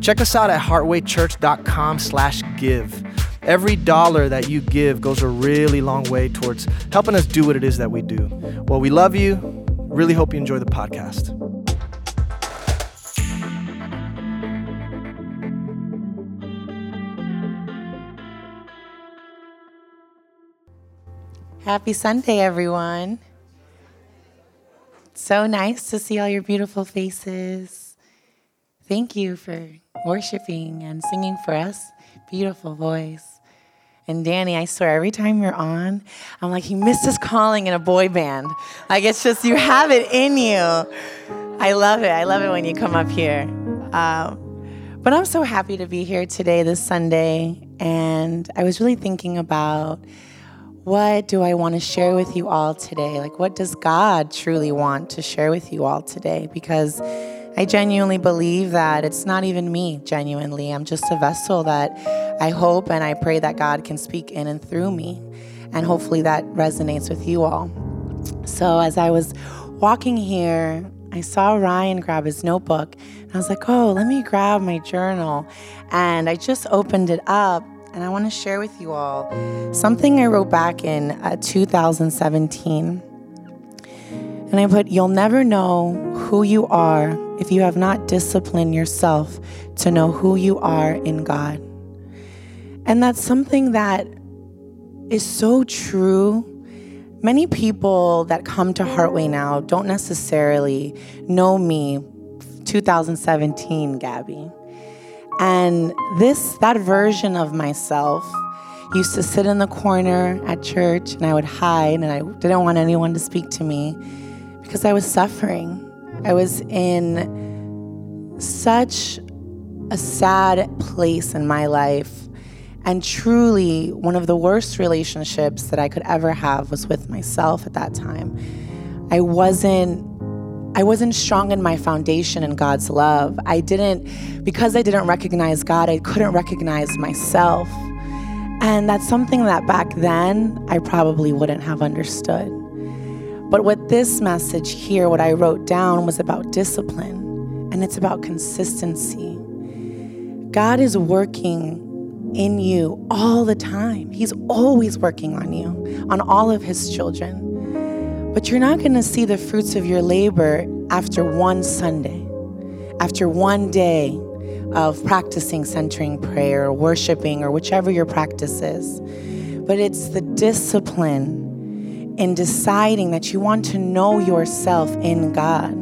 check us out at heartwaychurch.com slash give. Every dollar that you give goes a really long way towards helping us do what it is that we do. Well, we love you. Really hope you enjoy the podcast. Happy Sunday, everyone. So nice to see all your beautiful faces. Thank you for worshiping and singing for us. Beautiful voice. And Danny, I swear, every time you're on, I'm like, he missed his calling in a boy band. Like, it's just, you have it in you. I love it. I love it when you come up here. Um, but I'm so happy to be here today, this Sunday. And I was really thinking about what do I want to share with you all today? Like, what does God truly want to share with you all today? Because I genuinely believe that it's not even me, genuinely. I'm just a vessel that I hope and I pray that God can speak in and through me. And hopefully that resonates with you all. So, as I was walking here, I saw Ryan grab his notebook. And I was like, oh, let me grab my journal. And I just opened it up and I want to share with you all something I wrote back in uh, 2017. And I put, You'll never know who you are if you have not disciplined yourself to know who you are in God. And that's something that is so true. Many people that come to Heartway now don't necessarily know me 2017 Gabby. And this, that version of myself used to sit in the corner at church and I would hide and I didn't want anyone to speak to me because I was suffering. I was in such a sad place in my life. And truly, one of the worst relationships that I could ever have was with myself at that time. I wasn't I wasn't strong in my foundation in God's love. I didn't, because I didn't recognize God, I couldn't recognize myself. And that's something that back then I probably wouldn't have understood. But what this message here, what I wrote down, was about discipline and it's about consistency. God is working in you all the time, He's always working on you, on all of His children. But you're not going to see the fruits of your labor after one Sunday, after one day of practicing centering prayer or worshiping or whichever your practice is. But it's the discipline in deciding that you want to know yourself in God,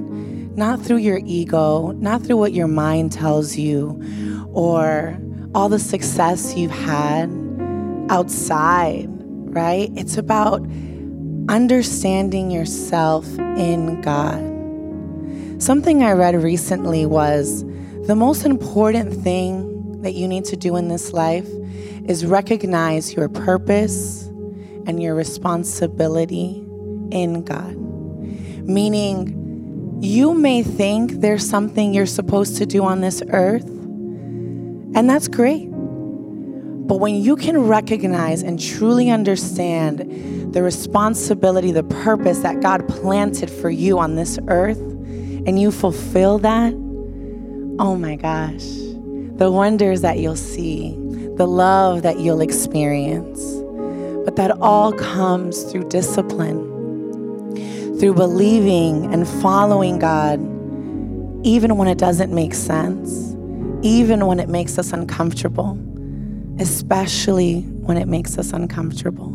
not through your ego, not through what your mind tells you or all the success you've had outside, right? It's about understanding yourself in God. Something I read recently was the most important thing that you need to do in this life is recognize your purpose and your responsibility in God. Meaning, you may think there's something you're supposed to do on this earth, and that's great. But when you can recognize and truly understand the responsibility, the purpose that God planted for you on this earth, and you fulfill that, oh my gosh, the wonders that you'll see, the love that you'll experience. But that all comes through discipline, through believing and following God, even when it doesn't make sense, even when it makes us uncomfortable especially when it makes us uncomfortable.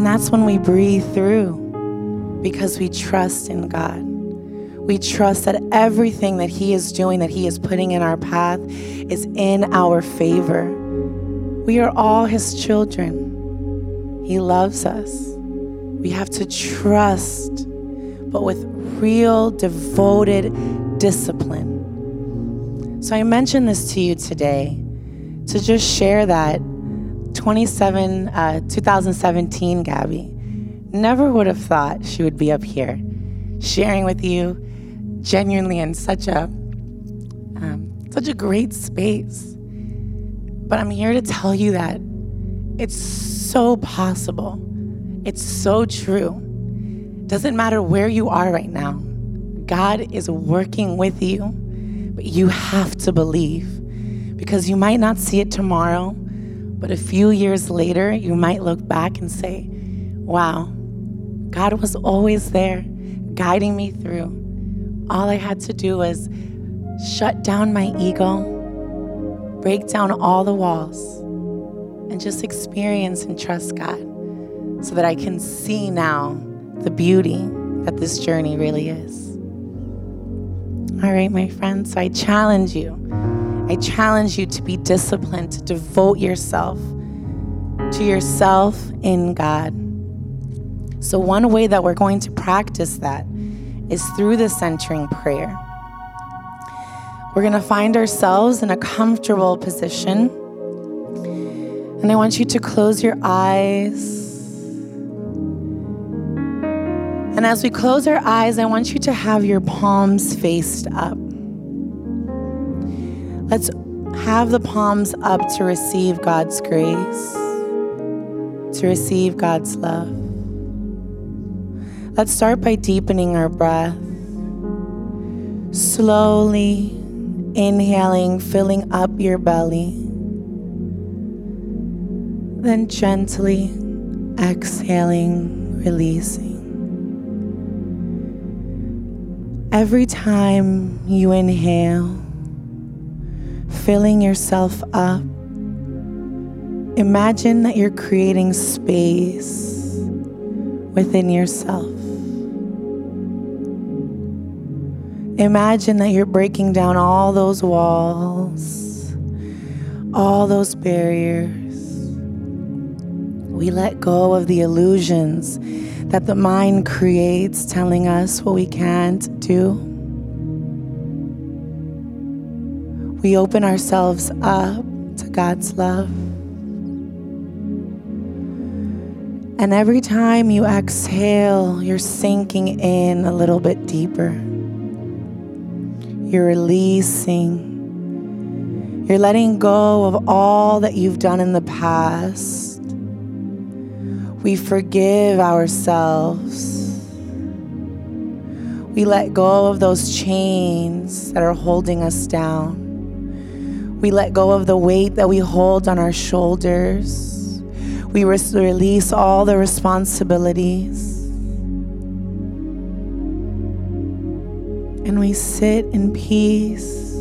And that's when we breathe through because we trust in God. We trust that everything that He is doing, that He is putting in our path, is in our favor. We are all His children. He loves us. We have to trust, but with real, devoted discipline So I mentioned this to you today to just share that 27, uh, 2017 Gabby never would have thought she would be up here sharing with you genuinely in such a um, such a great space. But I'm here to tell you that it's so possible. It's so true. Doesn't matter where you are right now. God is working with you, but you have to believe because you might not see it tomorrow, but a few years later, you might look back and say, Wow, God was always there guiding me through. All I had to do was shut down my ego, break down all the walls, and just experience and trust God so that I can see now the beauty that this journey really is. All right, my friends, so I challenge you. I challenge you to be disciplined, to devote yourself to yourself in God. So, one way that we're going to practice that is through the centering prayer. We're going to find ourselves in a comfortable position. And I want you to close your eyes. And as we close our eyes, I want you to have your palms faced up. Let's have the palms up to receive God's grace, to receive God's love. Let's start by deepening our breath. Slowly inhaling, filling up your belly. Then gently exhaling, releasing. Every time you inhale, filling yourself up, imagine that you're creating space within yourself. Imagine that you're breaking down all those walls, all those barriers. We let go of the illusions that the mind creates telling us what we can't do. We open ourselves up to God's love. And every time you exhale, you're sinking in a little bit deeper. You're releasing. You're letting go of all that you've done in the past we forgive ourselves. We let go of those chains that are holding us down. We let go of the weight that we hold on our shoulders. We release all the responsibilities. And we sit in peace.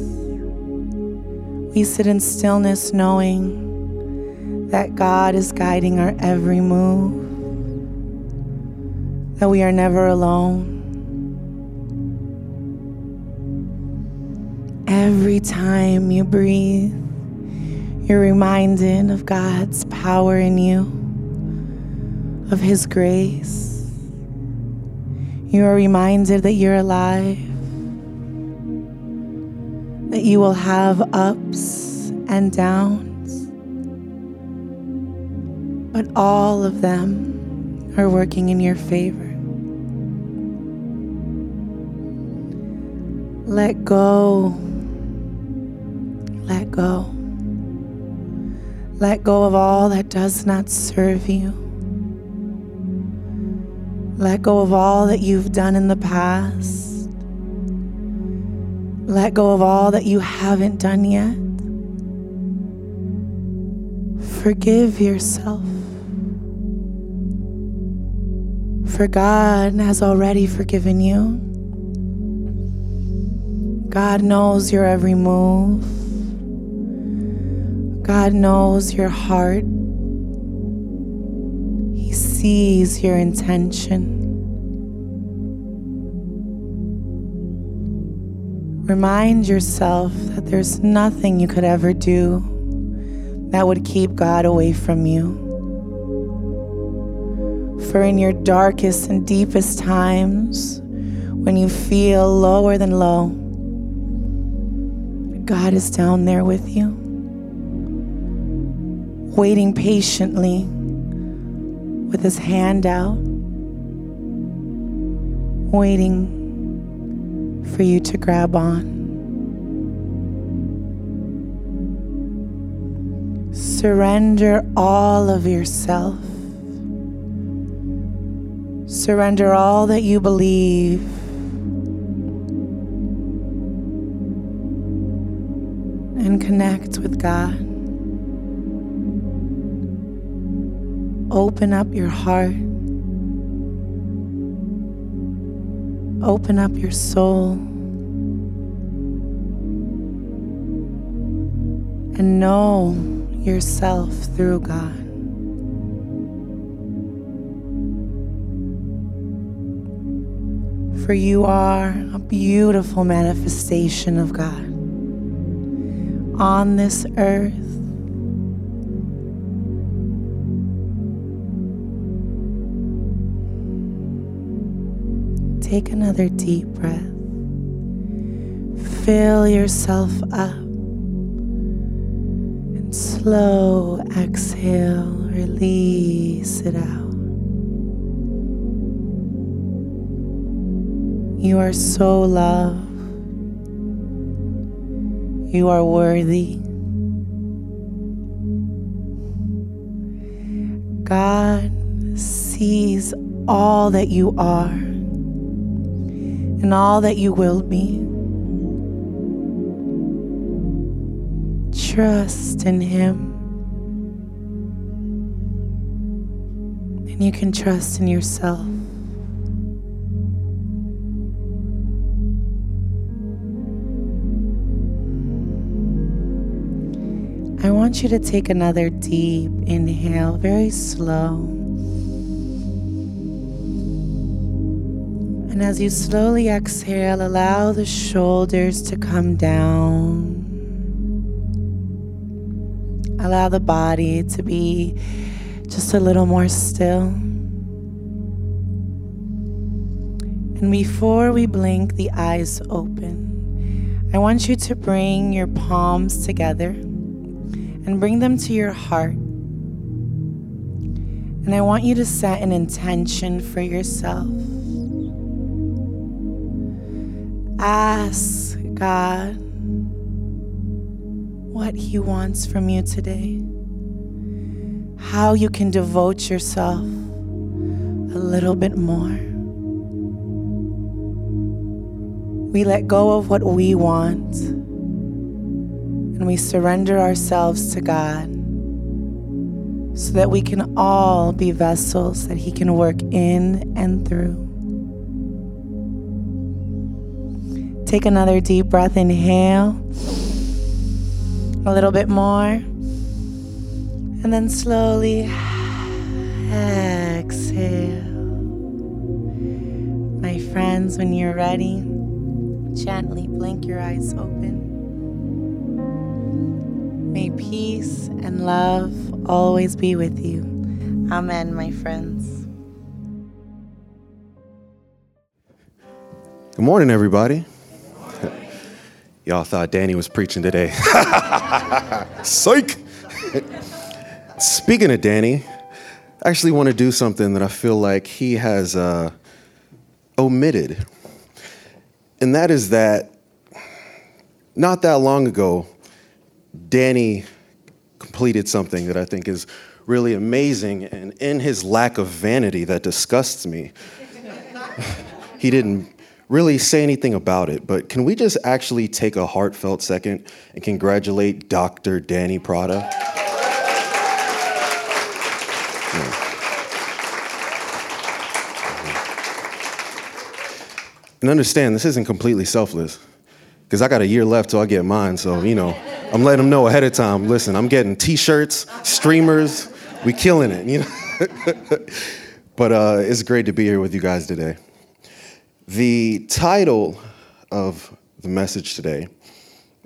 We sit in stillness knowing that God is guiding our every move, that we are never alone. Every time you breathe, you're reminded of God's power in you, of His grace. You are reminded that you're alive, that you will have ups and downs but all of them are working in your favor. Let go. Let go. Let go of all that does not serve you. Let go of all that you've done in the past. Let go of all that you haven't done yet. Forgive yourself. For God has already forgiven you. God knows your every move. God knows your heart. He sees your intention. Remind yourself that there's nothing you could ever do that would keep God away from you. For in your darkest and deepest times, when you feel lower than low, God is down there with you, waiting patiently with his hand out, waiting for you to grab on. Surrender all of yourself. Surrender all that you believe. And connect with God. Open up your heart. Open up your soul. And know yourself through God. For you are a beautiful manifestation of God on this earth. Take another deep breath. Fill yourself up and slow exhale, release it out. You are so loved. You are worthy. God sees all that you are and all that you will be. trust in Him. And you can trust in yourself. I want you to take another deep inhale, very slow. And as you slowly exhale, allow the shoulders to come down. Allow the body to be just a little more still. And before we blink the eyes open, I want you to bring your palms together and bring them to your heart. And I want you to set an intention for yourself. Ask God what He wants from you today, how you can devote yourself a little bit more. We let go of what we want and we surrender ourselves to God so that we can all be vessels that He can work in and through. Take another deep breath, inhale. A little bit more. And then slowly exhale. My friends, when you're ready, gently blink your eyes open. May peace and love always be with you. Amen, my friends. Good morning, everybody. Y'all thought Danny was preaching today. Psych! Speaking of Danny, I actually want to do something that I feel like he has uh, omitted. And that is that not that long ago, Danny completed something that I think is really amazing. And in his lack of vanity that disgusts me, he didn't really say anything about it, but can we just actually take a heartfelt second and congratulate Dr. Danny Prata? And understand, this isn't completely selfless because I got a year left till I get mine. So, you know, I'm letting them know ahead of time. Listen, I'm getting t shirts, streamers, we killing it, you know? but uh, it's great to be here with you guys today. The title of the message today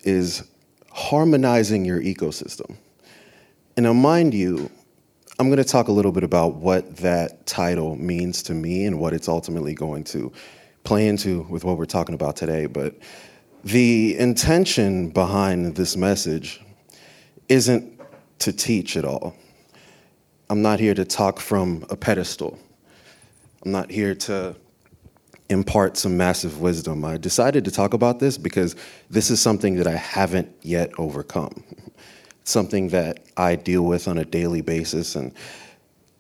is Harmonizing Your Ecosystem. And now, mind you, I'm going to talk a little bit about what that title means to me and what it's ultimately going to play into with what we're talking about today. But The intention behind this message isn't to teach at all. I'm not here to talk from a pedestal. I'm not here to impart some massive wisdom. I decided to talk about this because this is something that I haven't yet overcome. something that I deal with on a daily basis. And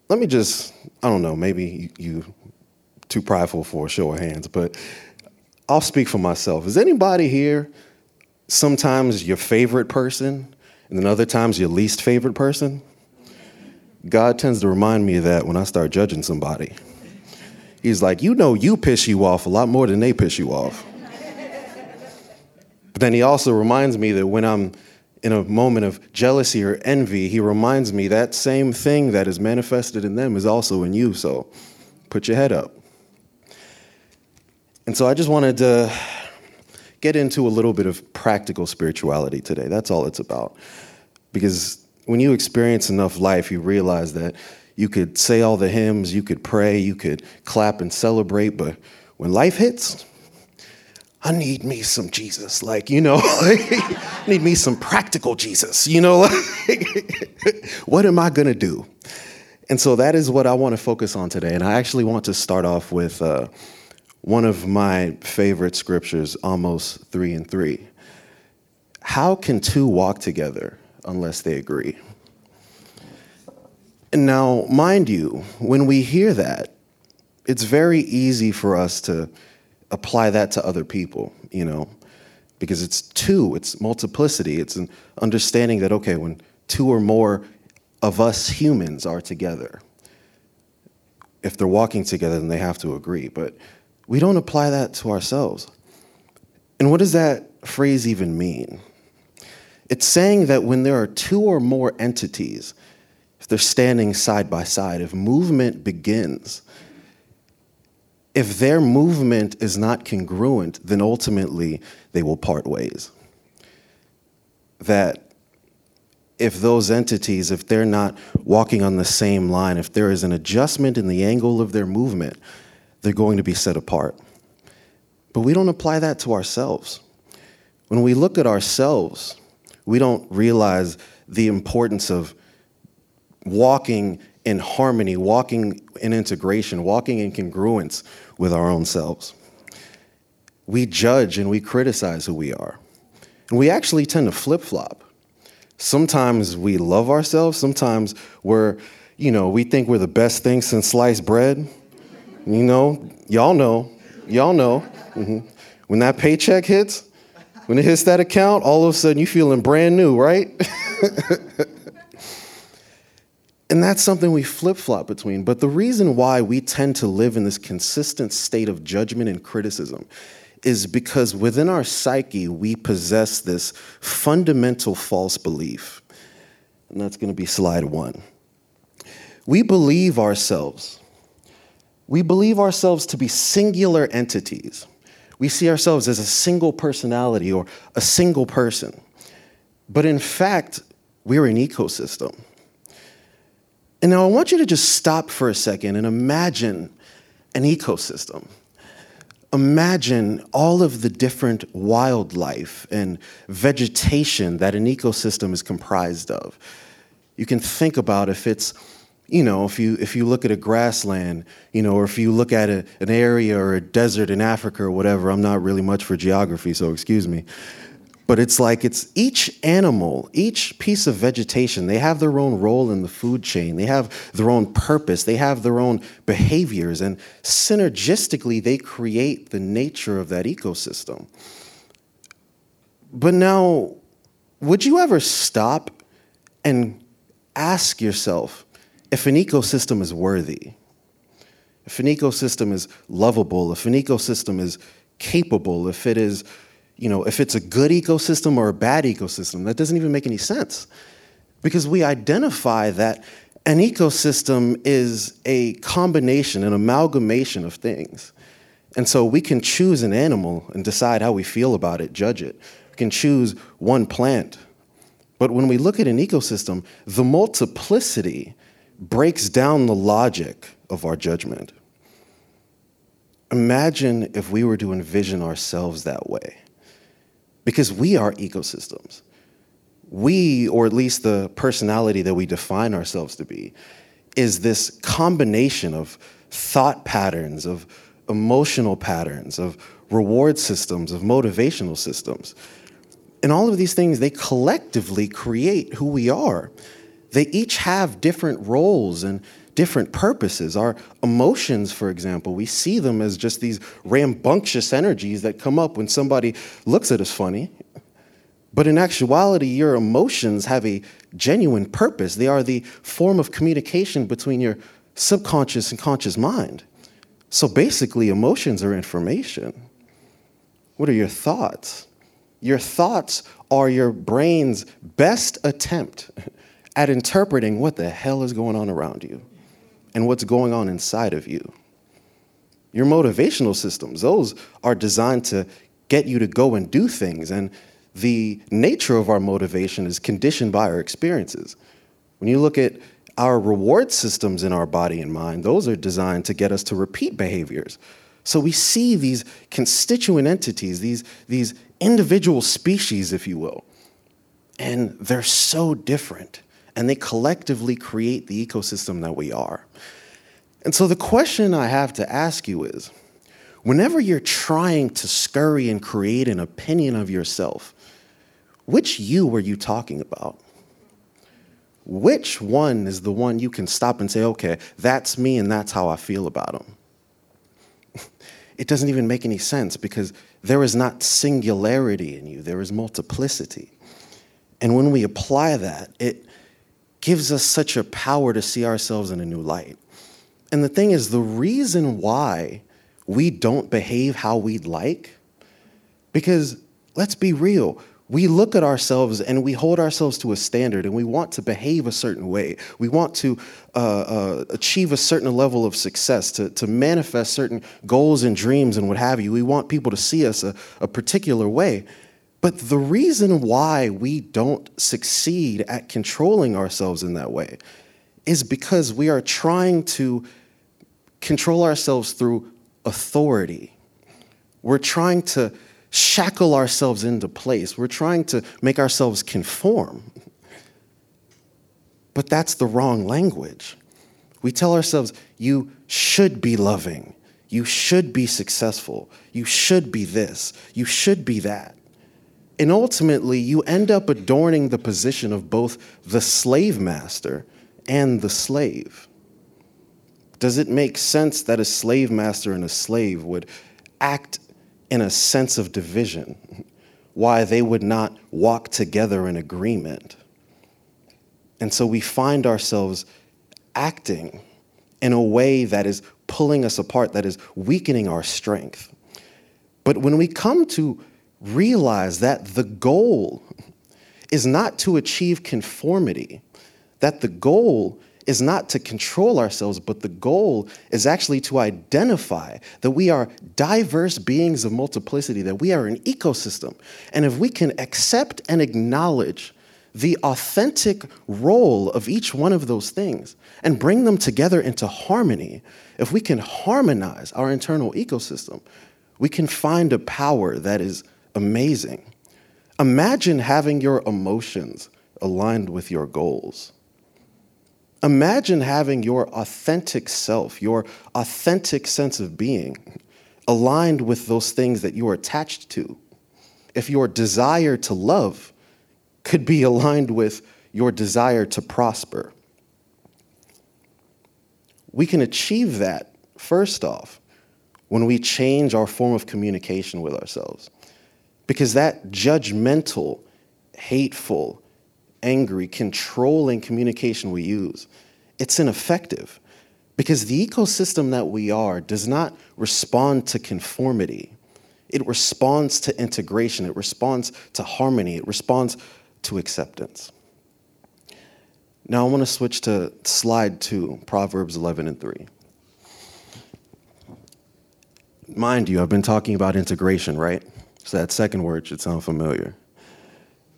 let me just, I don't know, maybe you, you too prideful for a show of hands, but I'll speak for myself. Is anybody here sometimes your favorite person and then other times your least favorite person? God tends to remind me of that when I start judging somebody. He's like, you know, you piss you off a lot more than they piss you off. but then he also reminds me that when I'm in a moment of jealousy or envy, he reminds me that same thing that is manifested in them is also in you. So put your head up. And so I just wanted to get into a little bit of practical spirituality today. That's all it's about. Because when you experience enough life, you realize that you could say all the hymns, you could pray, you could clap and celebrate, but when life hits, I need me some Jesus. Like, you know, I need me some practical Jesus, you know? what am I gonna do? And so that is what I wanna focus on today. And I actually want to start off with uh, one of my favorite scriptures, Amos 3 and 3. How can two walk together unless they agree? And now, mind you, when we hear that, it's very easy for us to apply that to other people, you know, because it's two, it's multiplicity, it's an understanding that, okay, when two or more of us humans are together, if they're walking together, then they have to agree. But we don't apply that to ourselves. And what does that phrase even mean? It's saying that when there are two or more entities, if they're standing side by side, if movement begins, if their movement is not congruent, then ultimately they will part ways. That if those entities, if they're not walking on the same line, if there is an adjustment in the angle of their movement, they're going to be set apart. But we don't apply that to ourselves. When we look at ourselves, we don't realize the importance of walking in harmony, walking in integration, walking in congruence with our own selves. We judge and we criticize who we are. And we actually tend to flip flop. Sometimes we love ourselves, sometimes we're, you know, we think we're the best thing since sliced bread. You know, y'all know, y'all know. Mm-hmm. When that paycheck hits, when it hits that account, all of a sudden you're feeling brand new, right? and that's something we flip flop between. But the reason why we tend to live in this consistent state of judgment and criticism is because within our psyche, we possess this fundamental false belief. And that's going to be slide one. We believe ourselves we believe ourselves to be singular entities. We see ourselves as a single personality or a single person. But in fact, we're an ecosystem. And now I want you to just stop for a second and imagine an ecosystem. Imagine all of the different wildlife and vegetation that an ecosystem is comprised of. You can think about if it's you know, if you if you look at a grassland, you know, or if you look at a, an area or a desert in Africa or whatever, I'm not really much for geography, so excuse me. But it's like it's each animal, each piece of vegetation, they have their own role in the food chain. They have their own purpose. They have their own behaviors. And synergistically, they create the nature of that ecosystem. But now, would you ever stop and ask yourself, if an ecosystem is worthy, if an ecosystem is lovable, if an ecosystem is capable, if it is, you know, if it's a good ecosystem or a bad ecosystem, that doesn't even make any sense. Because we identify that an ecosystem is a combination, an amalgamation of things. And so we can choose an animal and decide how we feel about it, judge it. We can choose one plant. But when we look at an ecosystem, the multiplicity breaks down the logic of our judgment. Imagine if we were to envision ourselves that way. Because we are ecosystems. We, or at least the personality that we define ourselves to be, is this combination of thought patterns, of emotional patterns, of reward systems, of motivational systems. And all of these things, they collectively create who we are. They each have different roles and different purposes. Our emotions, for example, we see them as just these rambunctious energies that come up when somebody looks at us funny. But in actuality, your emotions have a genuine purpose. They are the form of communication between your subconscious and conscious mind. So basically, emotions are information. What are your thoughts? Your thoughts are your brain's best attempt at interpreting what the hell is going on around you and what's going on inside of you. Your motivational systems, those are designed to get you to go and do things. And the nature of our motivation is conditioned by our experiences. When you look at our reward systems in our body and mind, those are designed to get us to repeat behaviors. So we see these constituent entities, these, these individual species, if you will, and they're so different and they collectively create the ecosystem that we are. And so the question I have to ask you is whenever you're trying to scurry and create an opinion of yourself, which you are you talking about? Which one is the one you can stop and say, okay, that's me and that's how I feel about him? It doesn't even make any sense because there is not singularity in you, there is multiplicity. And when we apply that, it gives us such a power to see ourselves in a new light. And the thing is, the reason why we don't behave how we'd like, because let's be real, we look at ourselves and we hold ourselves to a standard and we want to behave a certain way. We want to uh, uh, achieve a certain level of success, to, to manifest certain goals and dreams and what have you. We want people to see us a, a particular way. But the reason why we don't succeed at controlling ourselves in that way is because we are trying to control ourselves through authority. We're trying to shackle ourselves into place. We're trying to make ourselves conform. But that's the wrong language. We tell ourselves, you should be loving. You should be successful. You should be this. You should be that. And ultimately, you end up adorning the position of both the slave master and the slave. Does it make sense that a slave master and a slave would act in a sense of division? Why they would not walk together in agreement? And so we find ourselves acting in a way that is pulling us apart, that is weakening our strength. But when we come to realize that the goal is not to achieve conformity, that the goal is not to control ourselves, but the goal is actually to identify that we are diverse beings of multiplicity, that we are an ecosystem. And if we can accept and acknowledge the authentic role of each one of those things and bring them together into harmony, if we can harmonize our internal ecosystem, we can find a power that is amazing. Imagine having your emotions aligned with your goals. Imagine having your authentic self, your authentic sense of being, aligned with those things that you are attached to. If your desire to love could be aligned with your desire to prosper. We can achieve that, first off, when we change our form of communication with ourselves. Because that judgmental, hateful, angry, controlling communication we use, it's ineffective. Because the ecosystem that we are does not respond to conformity. It responds to integration, it responds to harmony, it responds to acceptance. Now I want to switch to slide two, Proverbs 11 and 3. Mind you, I've been talking about integration, right? So that second word should sound familiar.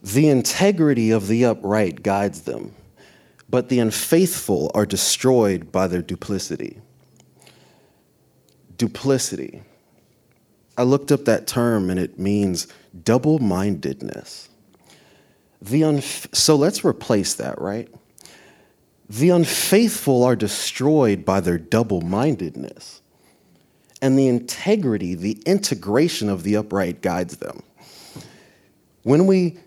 The integrity of the upright guides them, but the unfaithful are destroyed by their duplicity. Duplicity. I looked up that term and it means double mindedness. The unf- so let's replace that, right? The unfaithful are destroyed by their double mindedness, and the integrity, the integration of the upright guides them. When we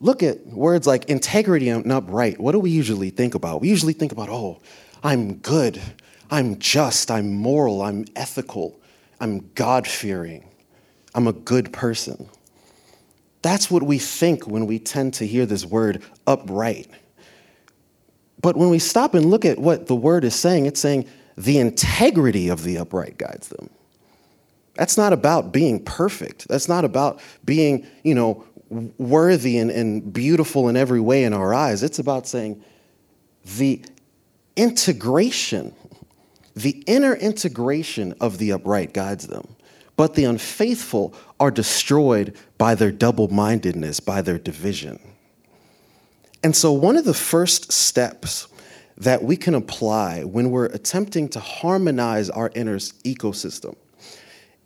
look at words like integrity and upright, what do we usually think about? We usually think about, oh, I'm good, I'm just, I'm moral, I'm ethical, I'm God fearing, I'm a good person. That's what we think when we tend to hear this word upright. But when we stop and look at what the word is saying, it's saying the integrity of the upright guides them. That's not about being perfect. That's not about being, you know, worthy and, and beautiful in every way in our eyes. It's about saying the integration, the inner integration of the upright guides them. But the unfaithful are destroyed by their double mindedness, by their division. And so, one of the first steps that we can apply when we're attempting to harmonize our inner ecosystem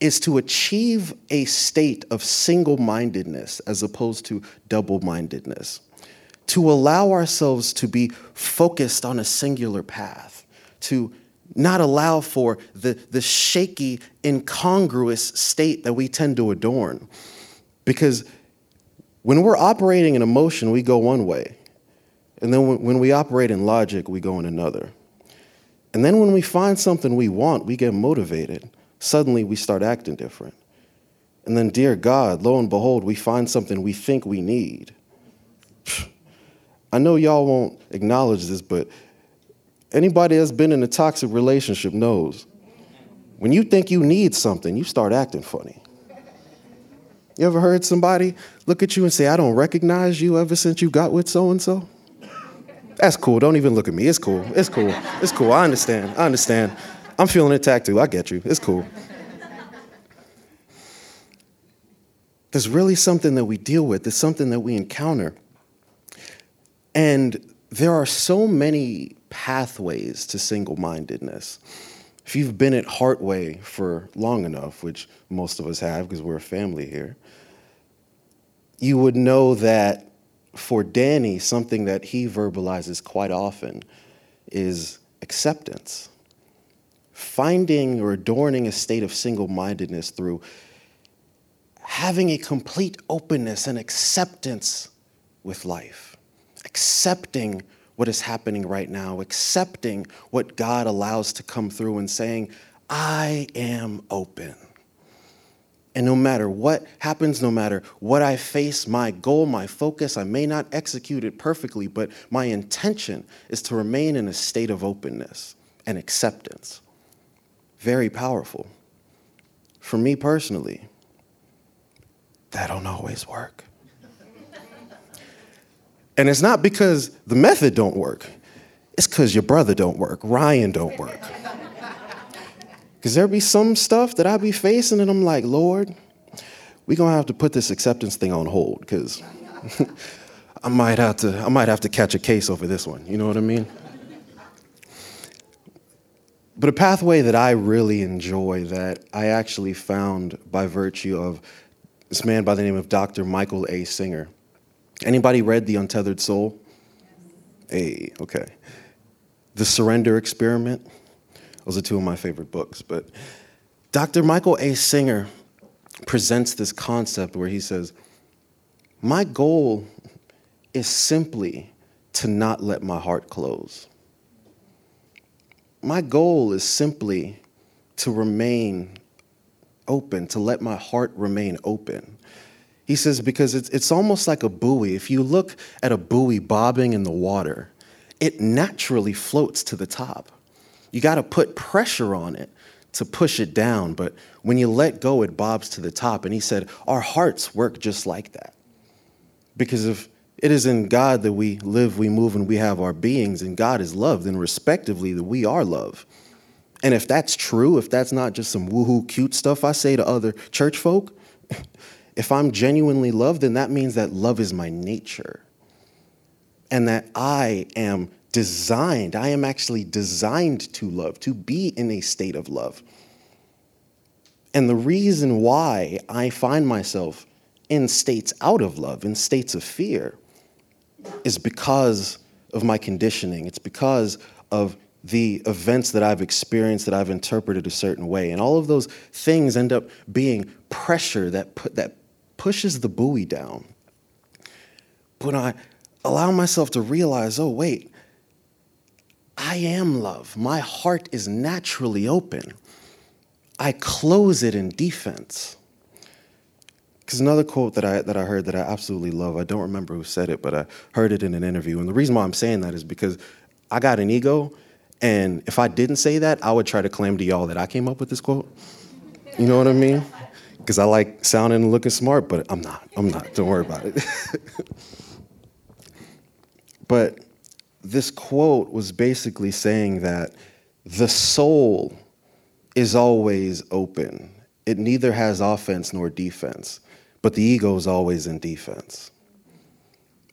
is to achieve a state of single mindedness as opposed to double mindedness, to allow ourselves to be focused on a singular path, to not allow for the, the shaky, incongruous state that we tend to adorn. Because when we're operating in emotion, we go one way. And then when we operate in logic, we go in another. And then when we find something we want, we get motivated suddenly we start acting different. And then, dear God, lo and behold, we find something we think we need. I know y'all won't acknowledge this, but anybody that's been in a toxic relationship knows when you think you need something, you start acting funny. You ever heard somebody look at you and say, I don't recognize you ever since you got with so and so? That's cool. Don't even look at me. It's cool. It's cool. It's cool. I understand. I understand. I'm feeling attacked too. I get you. It's cool. There's really something that we deal with, there's something that we encounter. And there are so many pathways to single mindedness. If you've been at Heartway for long enough, which most of us have because we're a family here, you would know that for Danny, something that he verbalizes quite often is acceptance. Finding or adorning a state of single mindedness through having a complete openness and acceptance with life, accepting what is happening right now, accepting what God allows to come through, and saying, I am open. And no matter what happens, no matter what I face, my goal, my focus, I may not execute it perfectly, but my intention is to remain in a state of openness and acceptance very powerful. For me personally, that don't always work. and it's not because the method don't work. It's because your brother don't work, Ryan don't work. Because there be some stuff that I be facing and I'm like, Lord, we're gonna have to put this acceptance thing on hold because I might have to I might have to catch a case over this one. You know what I mean? But a pathway that I really enjoy that I actually found by virtue of this man by the name of Dr. Michael A. Singer. Anybody read The Untethered Soul? Hey, okay. The Surrender Experiment. Those are two of my favorite books. But Dr. Michael A. Singer presents this concept where he says, My goal is simply to not let my heart close my goal is simply to remain open, to let my heart remain open. He says, because it's, it's almost like a buoy. If you look at a buoy bobbing in the water, it naturally floats to the top. You got to put pressure on it to push it down, but when you let go, it bobs to the top. And he said, Our hearts work just like that. Because if it is in God that we live, we move, and we have our beings, and God is love, then respectively that we are love. And if that's true, if that's not just some woohoo cute stuff I say to other church folk, if I'm genuinely loved, then that means that love is my nature. And that I am designed, I am actually designed to love, to be in a state of love. And the reason why I find myself in states out of love, in states of fear, is because of my conditioning. It's because of the events that I've experienced that I've interpreted a certain way. And all of those things end up being pressure that, that pushes the buoy down. When I allow myself to realize, oh, wait, I am love. My heart is naturally open. I close it in defense. Because another quote that I, that I heard that I absolutely love, I don't remember who said it, but I heard it in an interview. And the reason why I'm saying that is because I got an ego, and if I didn't say that, I would try to claim to y'all that I came up with this quote. You know what I mean? Because I like sounding and looking smart, but I'm not. I'm not. Don't worry about it. but this quote was basically saying that the soul is always open. It neither has offense nor defense, but the ego is always in defense.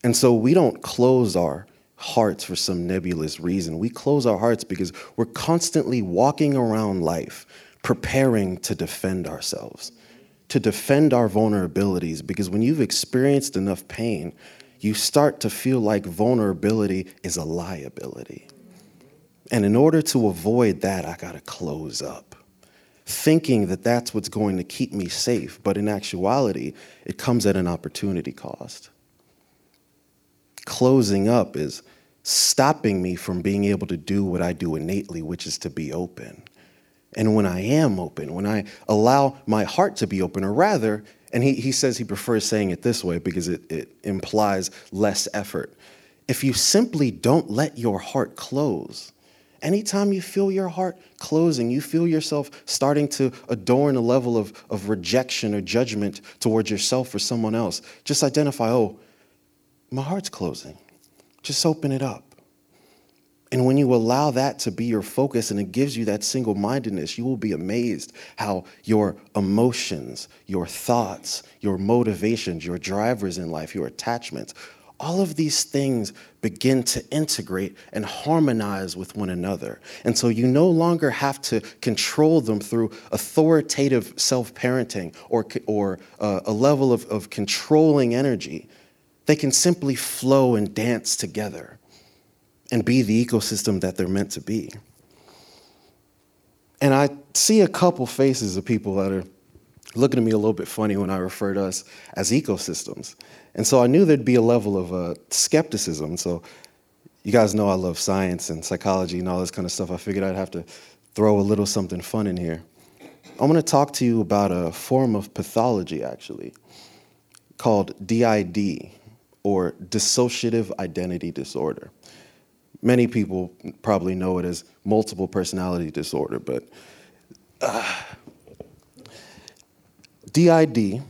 And so we don't close our hearts for some nebulous reason. We close our hearts because we're constantly walking around life preparing to defend ourselves, to defend our vulnerabilities. Because when you've experienced enough pain, you start to feel like vulnerability is a liability. And in order to avoid that, I got to close up, thinking that that's what's going to keep me safe. But in actuality, it comes at an opportunity cost. Closing up is stopping me from being able to do what I do innately, which is to be open. And when I am open, when I allow my heart to be open, or rather, and he, he says he prefers saying it this way because it, it implies less effort. If you simply don't let your heart close, anytime you feel your heart closing, you feel yourself starting to adorn a level of, of rejection or judgment towards yourself or someone else, just identify, oh, my heart's closing. Just open it up. And when you allow that to be your focus and it gives you that single mindedness, you will be amazed how your emotions, your thoughts, your motivations, your drivers in life, your attachments, all of these things begin to integrate and harmonize with one another. And so you no longer have to control them through authoritative self parenting or, or uh, a level of, of controlling energy. They can simply flow and dance together and be the ecosystem that they're meant to be. And I see a couple faces of people that are looking at me a little bit funny when I refer to us as ecosystems. And so I knew there'd be a level of uh, skepticism. So you guys know I love science and psychology and all this kind of stuff. I figured I'd have to throw a little something fun in here. I'm going to talk to you about a form of pathology, actually, called DID, or dissociative identity disorder. Many people probably know it as multiple personality disorder, but uh, DID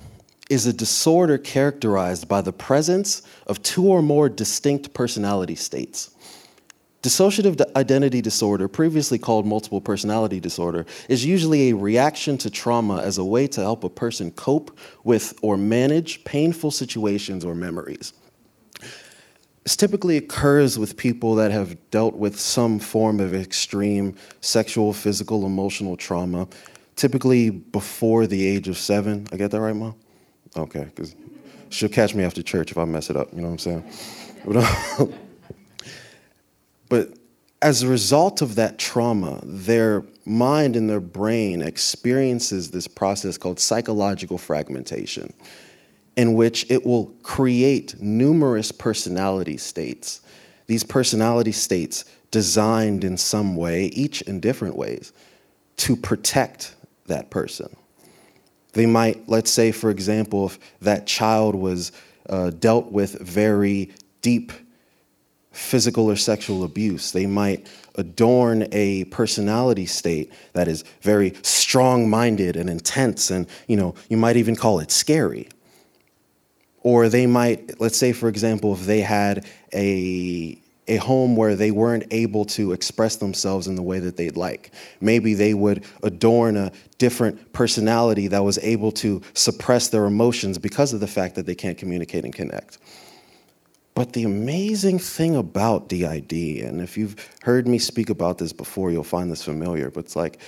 is a disorder characterized by the presence of two or more distinct personality states. Dissociative identity disorder, previously called multiple personality disorder, is usually a reaction to trauma as a way to help a person cope with or manage painful situations or memories. This typically occurs with people that have dealt with some form of extreme sexual, physical, emotional trauma, typically before the age of seven. I get that right, Mom? Okay, because she'll catch me after church if I mess it up, you know what I'm saying? But, but as a result of that trauma, their mind and their brain experiences this process called psychological fragmentation in which it will create numerous personality states. These personality states designed in some way, each in different ways, to protect that person. They might, let's say, for example, if that child was uh, dealt with very deep physical or sexual abuse, they might adorn a personality state that is very strong minded and intense, and you know, you might even call it scary. Or they might, let's say, for example, if they had a, a home where they weren't able to express themselves in the way that they'd like. Maybe they would adorn a different personality that was able to suppress their emotions because of the fact that they can't communicate and connect. But the amazing thing about DID, and if you've heard me speak about this before, you'll find this familiar, but it's like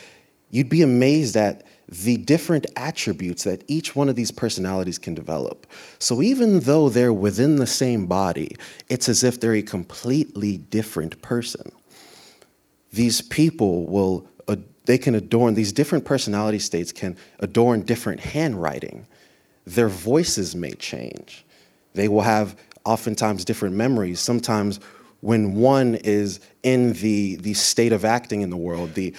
you'd be amazed at the different attributes that each one of these personalities can develop. So even though they're within the same body, it's as if they're a completely different person. These people will, uh, they can adorn, these different personality states can adorn different handwriting. Their voices may change. They will have oftentimes different memories. Sometimes when one is in the, the state of acting in the world, the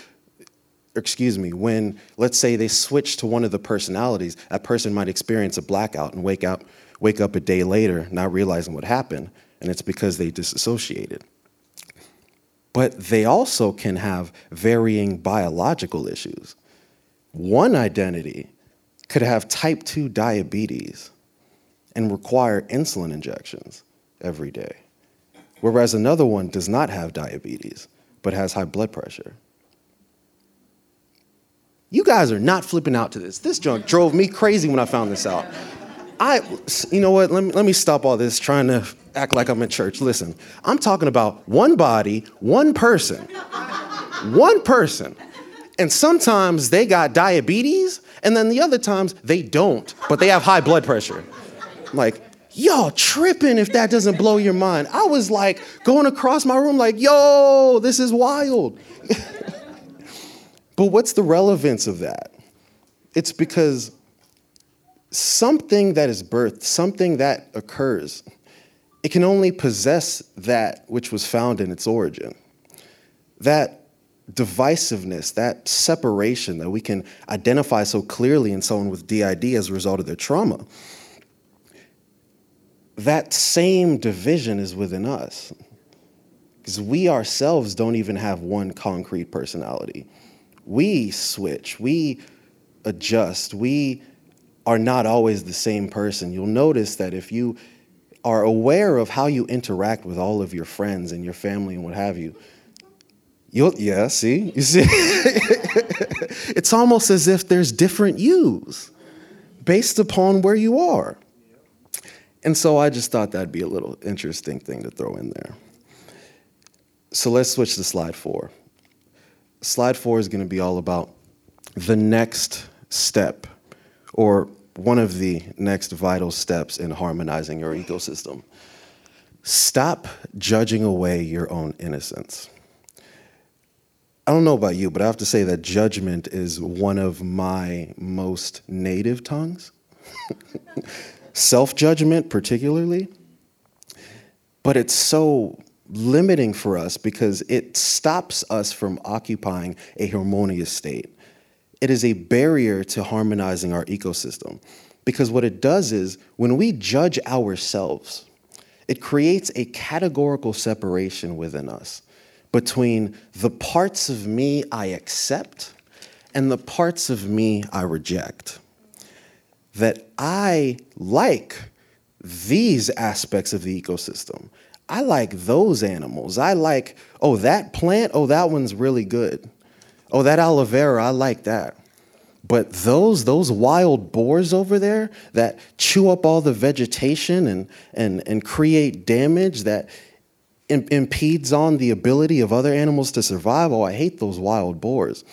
excuse me, when let's say they switch to one of the personalities, that person might experience a blackout and wake up, wake up a day later not realizing what happened, and it's because they disassociated. But they also can have varying biological issues. One identity could have type 2 diabetes and require insulin injections every day, whereas another one does not have diabetes but has high blood pressure. You guys are not flipping out to this. This junk drove me crazy when I found this out. I, you know what? Let me, let me stop all this trying to act like I'm in church. Listen, I'm talking about one body, one person, one person. And sometimes they got diabetes, and then the other times they don't, but they have high blood pressure. I'm like, y'all tripping if that doesn't blow your mind. I was like going across my room, like, yo, this is wild. But what's the relevance of that? It's because something that is birthed, something that occurs, it can only possess that which was found in its origin. That divisiveness, that separation that we can identify so clearly in someone with DID as a result of their trauma, that same division is within us. Because we ourselves don't even have one concrete personality we switch, we adjust, we are not always the same person. You'll notice that if you are aware of how you interact with all of your friends and your family and what have you, you'll, yeah, see? You see? it's almost as if there's different yous based upon where you are. And so I just thought that'd be a little interesting thing to throw in there. So let's switch to slide four slide four is going to be all about the next step or one of the next vital steps in harmonizing your ecosystem. Stop judging away your own innocence. I don't know about you, but I have to say that judgment is one of my most native tongues. Self judgment, particularly. But it's so limiting for us because it stops us from occupying a harmonious state. It is a barrier to harmonizing our ecosystem because what it does is when we judge ourselves, it creates a categorical separation within us between the parts of me I accept and the parts of me I reject. That I like these aspects of the ecosystem. I like those animals. I like, oh, that plant, oh, that one's really good. Oh, that aloe vera, I like that. But those those wild boars over there that chew up all the vegetation and and and create damage that impedes on the ability of other animals to survive. Oh, I hate those wild boars.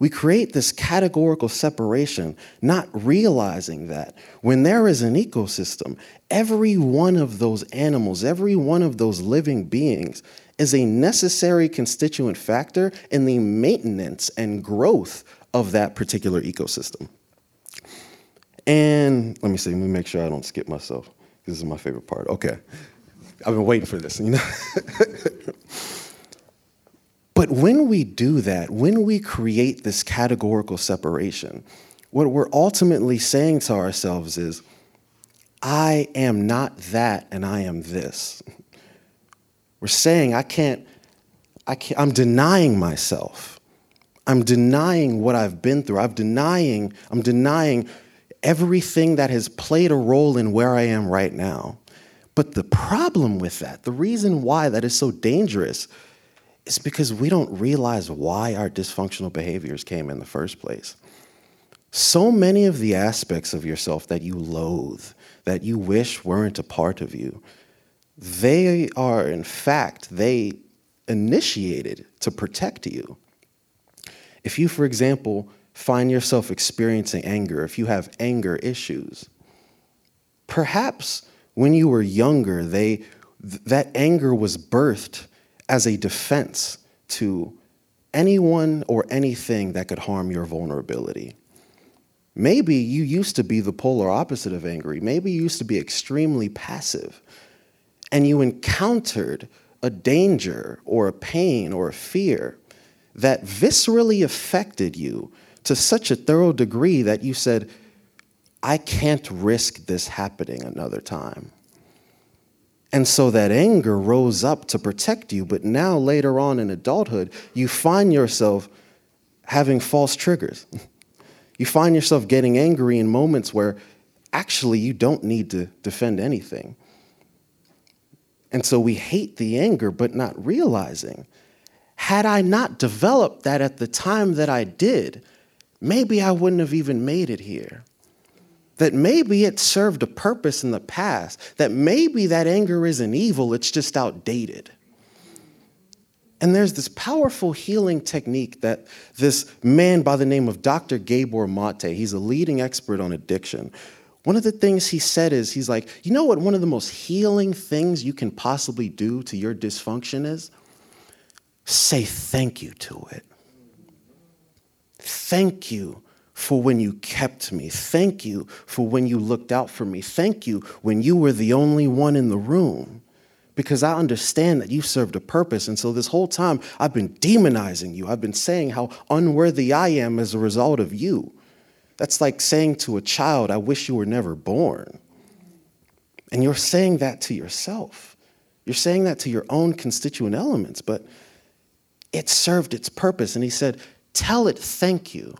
We create this categorical separation, not realizing that when there is an ecosystem, every one of those animals, every one of those living beings is a necessary constituent factor in the maintenance and growth of that particular ecosystem. And let me see, let me make sure I don't skip myself. This is my favorite part. Okay. I've been waiting for this, you know? But when we do that, when we create this categorical separation, what we're ultimately saying to ourselves is, I am not that and I am this. We're saying I can't, I can't, I'm denying myself. I'm denying what I've been through. I'm denying, I'm denying everything that has played a role in where I am right now. But the problem with that, the reason why that is so dangerous it's because we don't realize why our dysfunctional behaviors came in the first place. So many of the aspects of yourself that you loathe, that you wish weren't a part of you, they are, in fact, they initiated to protect you. If you, for example, find yourself experiencing anger, if you have anger issues, perhaps when you were younger, they, th- that anger was birthed as a defense to anyone or anything that could harm your vulnerability. Maybe you used to be the polar opposite of angry. Maybe you used to be extremely passive and you encountered a danger or a pain or a fear that viscerally affected you to such a thorough degree that you said, I can't risk this happening another time. And so that anger rose up to protect you, but now later on in adulthood, you find yourself having false triggers. You find yourself getting angry in moments where actually you don't need to defend anything. And so we hate the anger, but not realizing, had I not developed that at the time that I did, maybe I wouldn't have even made it here that maybe it served a purpose in the past, that maybe that anger isn't evil, it's just outdated. And there's this powerful healing technique that this man by the name of Dr. Gabor Mate, he's a leading expert on addiction. One of the things he said is, he's like, you know what one of the most healing things you can possibly do to your dysfunction is? Say thank you to it. Thank you for when you kept me. Thank you for when you looked out for me. Thank you when you were the only one in the room. Because I understand that you served a purpose. And so this whole time, I've been demonizing you. I've been saying how unworthy I am as a result of you. That's like saying to a child, I wish you were never born. And you're saying that to yourself. You're saying that to your own constituent elements, but it served its purpose. And he said, Tell it thank you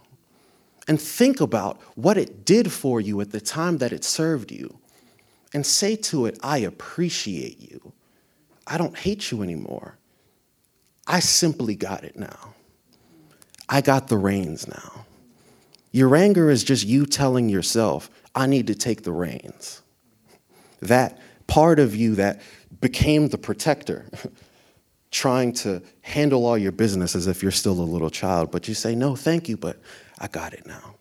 and think about what it did for you at the time that it served you and say to it, I appreciate you. I don't hate you anymore. I simply got it now. I got the reins now. Your anger is just you telling yourself, I need to take the reins. That part of you that became the protector, trying to handle all your business as if you're still a little child, but you say, No, thank you, but I got it now.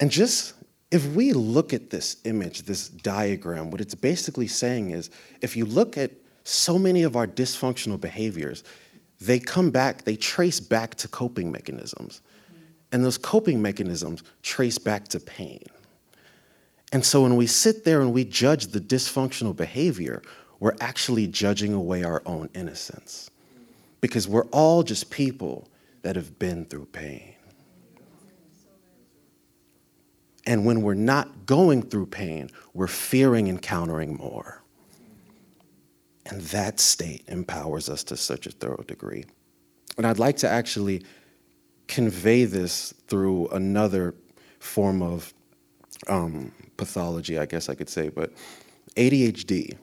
And just if we look at this image, this diagram, what it's basically saying is if you look at so many of our dysfunctional behaviors, they come back, they trace back to coping mechanisms. And those coping mechanisms trace back to pain. And so when we sit there and we judge the dysfunctional behavior, we're actually judging away our own innocence. Because we're all just people that have been through pain. And when we're not going through pain, we're fearing encountering more. And that state empowers us to such a thorough degree. And I'd like to actually convey this through another form of um, pathology, I guess I could say, but ADHD,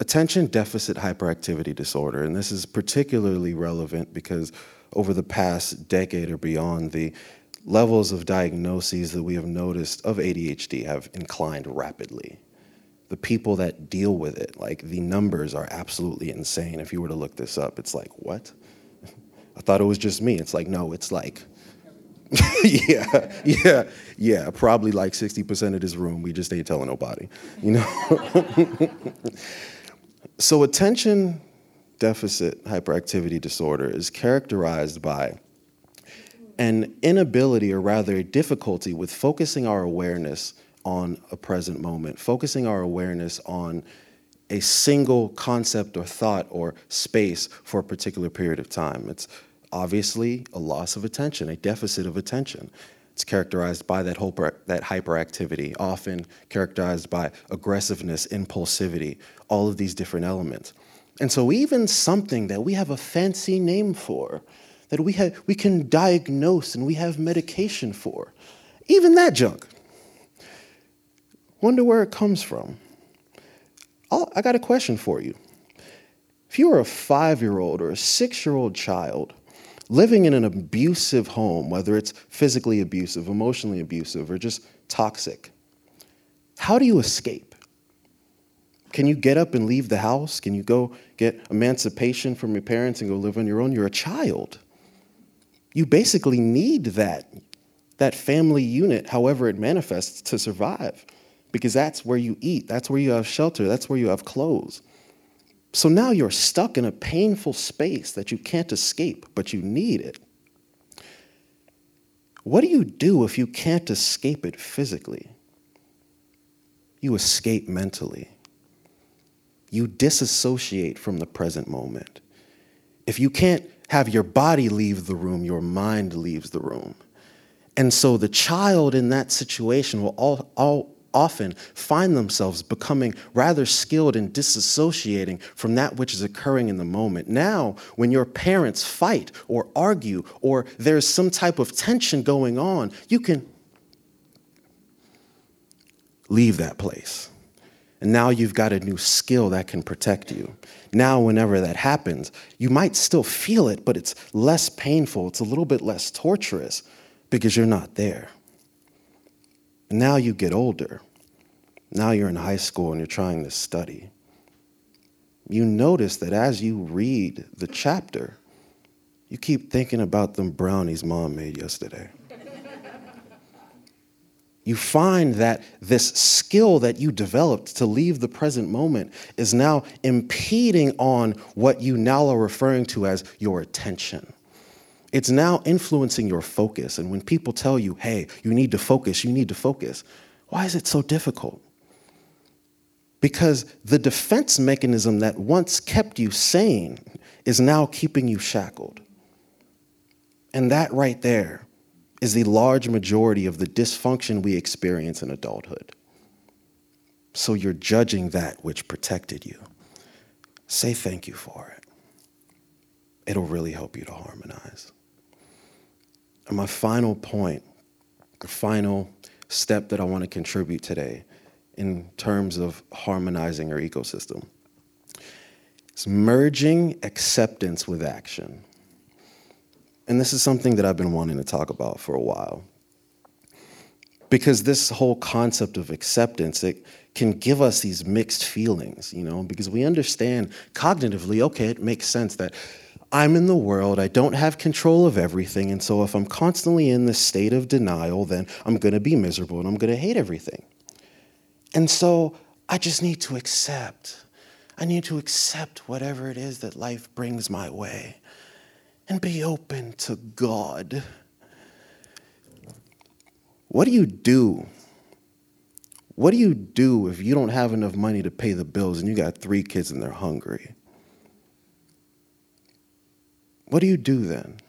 attention deficit hyperactivity disorder. And this is particularly relevant because over the past decade or beyond, the levels of diagnoses that we have noticed of ADHD have inclined rapidly. The people that deal with it, like the numbers are absolutely insane. If you were to look this up, it's like, what? I thought it was just me. It's like, no, it's like, yeah, yeah, yeah, probably like 60% of this room, we just ain't telling nobody, you know? so, attention deficit hyperactivity disorder is characterized by an inability, or rather a difficulty, with focusing our awareness on a present moment, focusing our awareness on a single concept or thought or space for a particular period of time. It's obviously a loss of attention, a deficit of attention. It's characterized by that, hyper, that hyperactivity, often characterized by aggressiveness, impulsivity, all of these different elements. And so, even something that we have a fancy name for, that we, have, we can diagnose and we have medication for. Even that junk. Wonder where it comes from. I'll, I got a question for you. If you were a five year old or a six year old child living in an abusive home, whether it's physically abusive, emotionally abusive, or just toxic, how do you escape? Can you get up and leave the house? Can you go get emancipation from your parents and go live on your own? You're a child. You basically need that, that family unit, however it manifests, to survive. Because that's where you eat, that's where you have shelter, that's where you have clothes. So now you're stuck in a painful space that you can't escape, but you need it. What do you do if you can't escape it physically? You escape mentally. You disassociate from the present moment. If you can't have your body leave the room, your mind leaves the room. And so the child in that situation will all, all, often find themselves becoming rather skilled in disassociating from that which is occurring in the moment. Now, when your parents fight or argue or there's some type of tension going on, you can leave that place. And now you've got a new skill that can protect you. Now, whenever that happens, you might still feel it, but it's less painful. It's a little bit less torturous because you're not there. And now you get older. Now you're in high school and you're trying to study. You notice that as you read the chapter, you keep thinking about them brownies mom made yesterday. You find that this skill that you developed to leave the present moment is now impeding on what you now are referring to as your attention. It's now influencing your focus. And when people tell you, hey, you need to focus, you need to focus, why is it so difficult? Because the defense mechanism that once kept you sane is now keeping you shackled. And that right there is the large majority of the dysfunction we experience in adulthood. So you're judging that which protected you. Say thank you for it. It'll really help you to harmonize. And my final point, the final step that I want to contribute today in terms of harmonizing our ecosystem is merging acceptance with action. And this is something that I've been wanting to talk about for a while. Because this whole concept of acceptance, it can give us these mixed feelings, you know, because we understand cognitively, okay, it makes sense that I'm in the world, I don't have control of everything, and so if I'm constantly in this state of denial, then I'm gonna be miserable and I'm gonna hate everything. And so I just need to accept. I need to accept whatever it is that life brings my way and be open to God. What do you do? What do you do if you don't have enough money to pay the bills and you got three kids and they're hungry? What do you do then?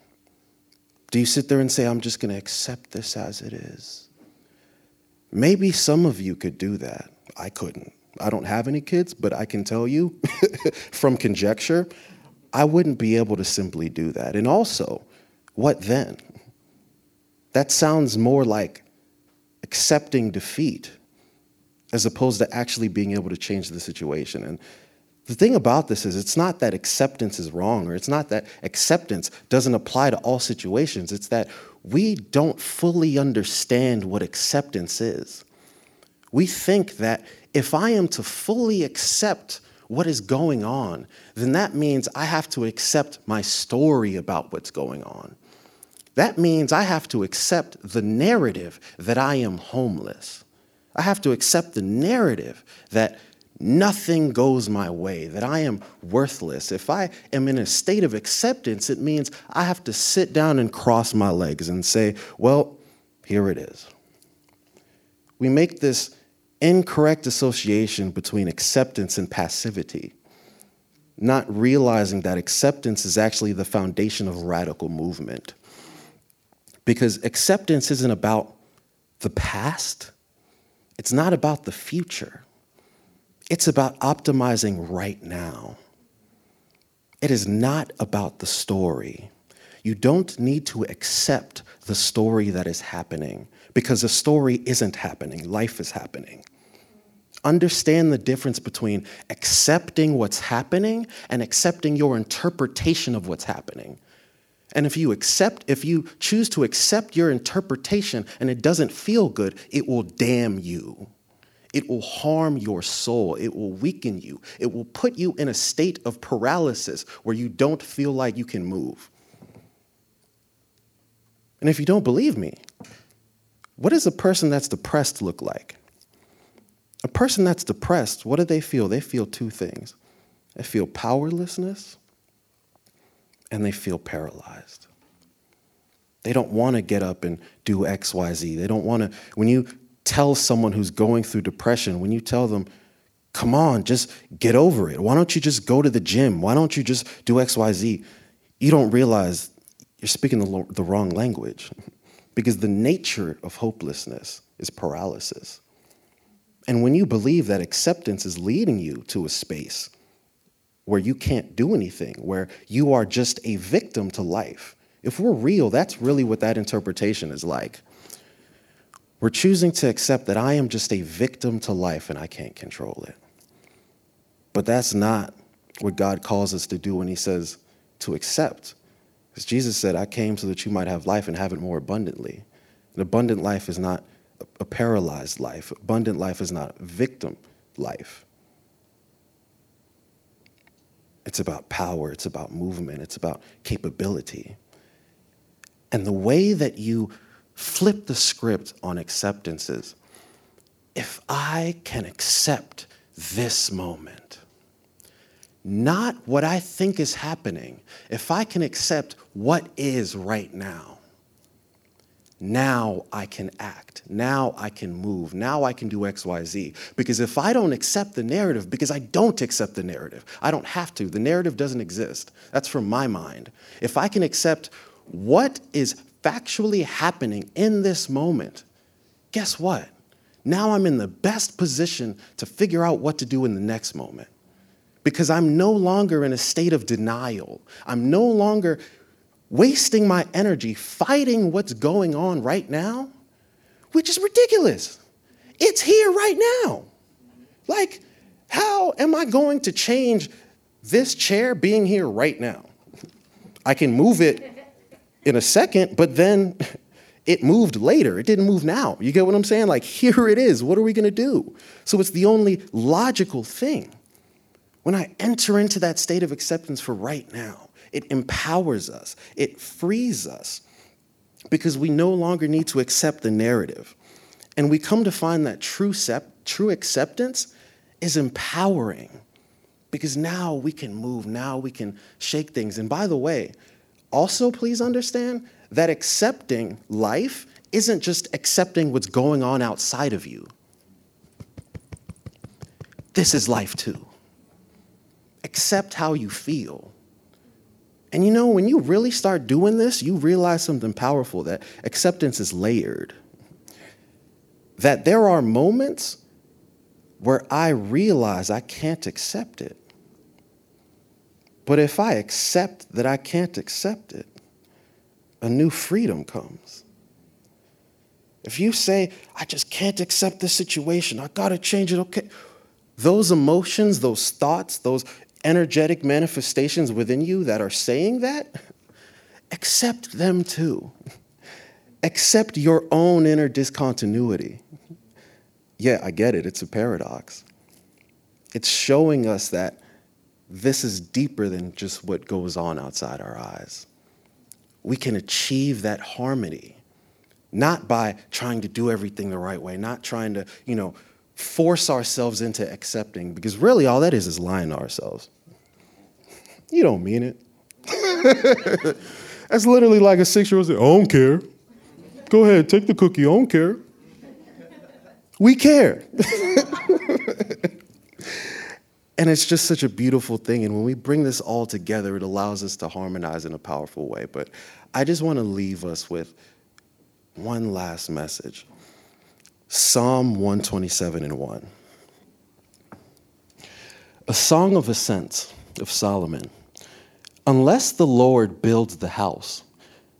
Do you sit there and say, I'm just going to accept this as it is? Maybe some of you could do that. I couldn't. I don't have any kids, but I can tell you from conjecture, I wouldn't be able to simply do that. And also, what then? That sounds more like accepting defeat as opposed to actually being able to change the situation. And the thing about this is, it's not that acceptance is wrong, or it's not that acceptance doesn't apply to all situations. It's that we don't fully understand what acceptance is. We think that if I am to fully accept what is going on, then that means I have to accept my story about what's going on. That means I have to accept the narrative that I am homeless. I have to accept the narrative that nothing goes my way, that I am worthless. If I am in a state of acceptance, it means I have to sit down and cross my legs and say, well, here it is. We make this incorrect association between acceptance and passivity, not realizing that acceptance is actually the foundation of radical movement. Because acceptance isn't about the past, it's not about the future. It's about optimizing right now. It is not about the story. You don't need to accept the story that is happening because the story isn't happening, life is happening. Understand the difference between accepting what's happening and accepting your interpretation of what's happening. And if you accept, if you choose to accept your interpretation and it doesn't feel good, it will damn you. It will harm your soul. It will weaken you. It will put you in a state of paralysis where you don't feel like you can move. And if you don't believe me, what does a person that's depressed look like? A person that's depressed, what do they feel? They feel two things they feel powerlessness and they feel paralyzed. They don't want to get up and do XYZ. They don't want to, when you tell someone who's going through depression, when you tell them, come on, just get over it. Why don't you just go to the gym? Why don't you just do XYZ? You don't realize you're speaking the, the wrong language because the nature of hopelessness is paralysis. And when you believe that acceptance is leading you to a space where you can't do anything, where you are just a victim to life, if we're real, that's really what that interpretation is like. We're choosing to accept that I am just a victim to life and I can't control it. But that's not what God calls us to do when He says to accept. Because Jesus said, I came so that you might have life and have it more abundantly. An abundant life is not a paralyzed life, abundant life is not victim life. It's about power, it's about movement, it's about capability. And the way that you flip the script on acceptance is if I can accept this moment, not what I think is happening, if I can accept what is right now, now I can act. Now I can move. Now I can do X, Y, Z. Because if I don't accept the narrative, because I don't accept the narrative, I don't have to. The narrative doesn't exist. That's from my mind. If I can accept what is factually happening in this moment, guess what? Now I'm in the best position to figure out what to do in the next moment. Because I'm no longer in a state of denial. I'm no longer wasting my energy fighting what's going on right now, which is ridiculous. It's here right now. Like, how am I going to change this chair being here right now? I can move it in a second, but then it moved later. It didn't move now. You get what I'm saying? Like, here it is. What are we going to do? So it's the only logical thing. When I enter into that state of acceptance for right now, it empowers us, it frees us because we no longer need to accept the narrative. And we come to find that true, sep- true acceptance is empowering because now we can move, now we can shake things. And by the way, also please understand that accepting life isn't just accepting what's going on outside of you. This is life too. Accept how you feel. And you know, when you really start doing this, you realize something powerful that acceptance is layered. That there are moments where I realize I can't accept it. But if I accept that I can't accept it, a new freedom comes. If you say, I just can't accept this situation, I gotta change it, okay. Those emotions, those thoughts, those energetic manifestations within you that are saying that, accept them too. Accept your own inner discontinuity. Yeah, I get it, it's a paradox. It's showing us that this is deeper than just what goes on outside our eyes. We can achieve that harmony not by trying to do everything the right way, not trying to, you know, force ourselves into accepting, because really all that is is lying to ourselves. You don't mean it. That's literally like a six year old saying, I don't care. Go ahead, take the cookie, I don't care. We care. and it's just such a beautiful thing. And when we bring this all together, it allows us to harmonize in a powerful way. But I just want to leave us with one last message Psalm 127 and 1. A song of ascent of Solomon. Unless the Lord builds the house,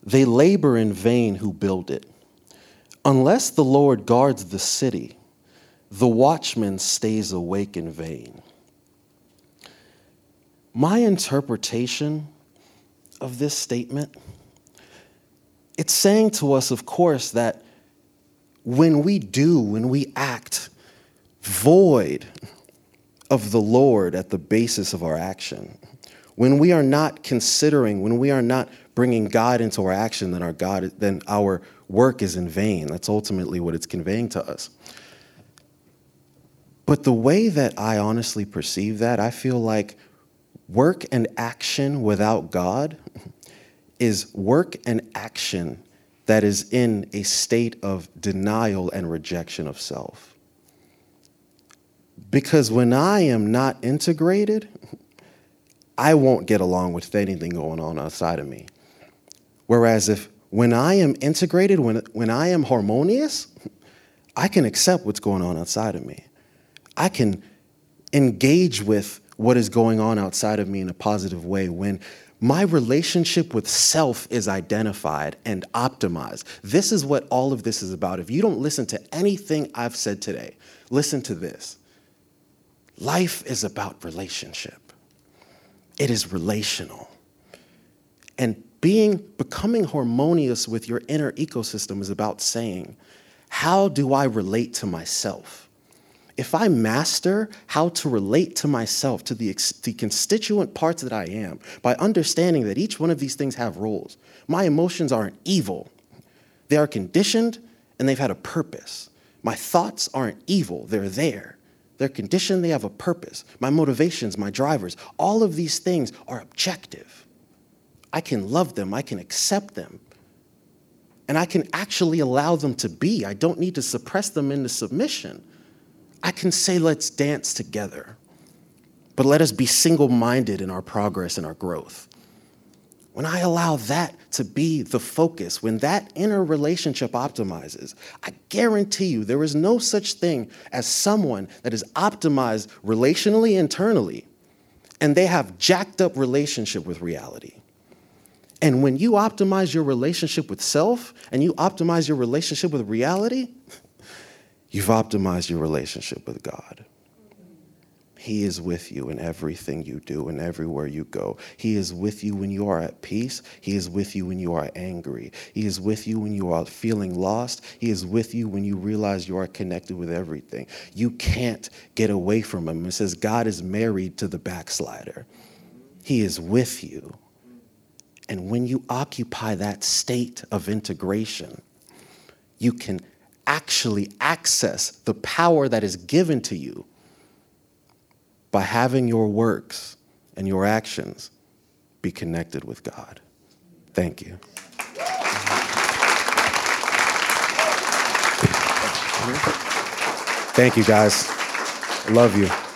they labor in vain who build it. Unless the Lord guards the city, the watchman stays awake in vain. My interpretation of this statement it's saying to us of course that when we do, when we act void of the Lord at the basis of our action, when we are not considering, when we are not bringing God into our action, then our God, then our work is in vain. That's ultimately what it's conveying to us. But the way that I honestly perceive that, I feel like work and action without God is work and action that is in a state of denial and rejection of self. Because when I am not integrated, I won't get along with anything going on outside of me. Whereas if when I am integrated, when, when I am harmonious, I can accept what's going on outside of me. I can engage with what is going on outside of me in a positive way when my relationship with self is identified and optimized. This is what all of this is about. If you don't listen to anything I've said today, listen to this. Life is about relationship. It is relational. And being becoming harmonious with your inner ecosystem is about saying, how do I relate to myself? If I master how to relate to myself, to the, the constituent parts that I am, by understanding that each one of these things have roles, my emotions aren't evil. They are conditioned and they've had a purpose. My thoughts aren't evil, they're there. They're conditioned, they have a purpose. My motivations, my drivers, all of these things are objective. I can love them, I can accept them, and I can actually allow them to be. I don't need to suppress them into submission. I can say, let's dance together, but let us be single minded in our progress and our growth. When I allow that to be the focus, when that inner relationship optimizes, I guarantee you there is no such thing as someone that is optimized relationally internally and they have jacked up relationship with reality. And when you optimize your relationship with self and you optimize your relationship with reality, You've optimized your relationship with God. He is with you in everything you do and everywhere you go. He is with you when you are at peace. He is with you when you are angry. He is with you when you are feeling lost. He is with you when you realize you are connected with everything. You can't get away from him. It says God is married to the backslider. He is with you. And when you occupy that state of integration, you can actually access the power that is given to you by having your works and your actions be connected with God. Thank you. Thank you, guys. Love you.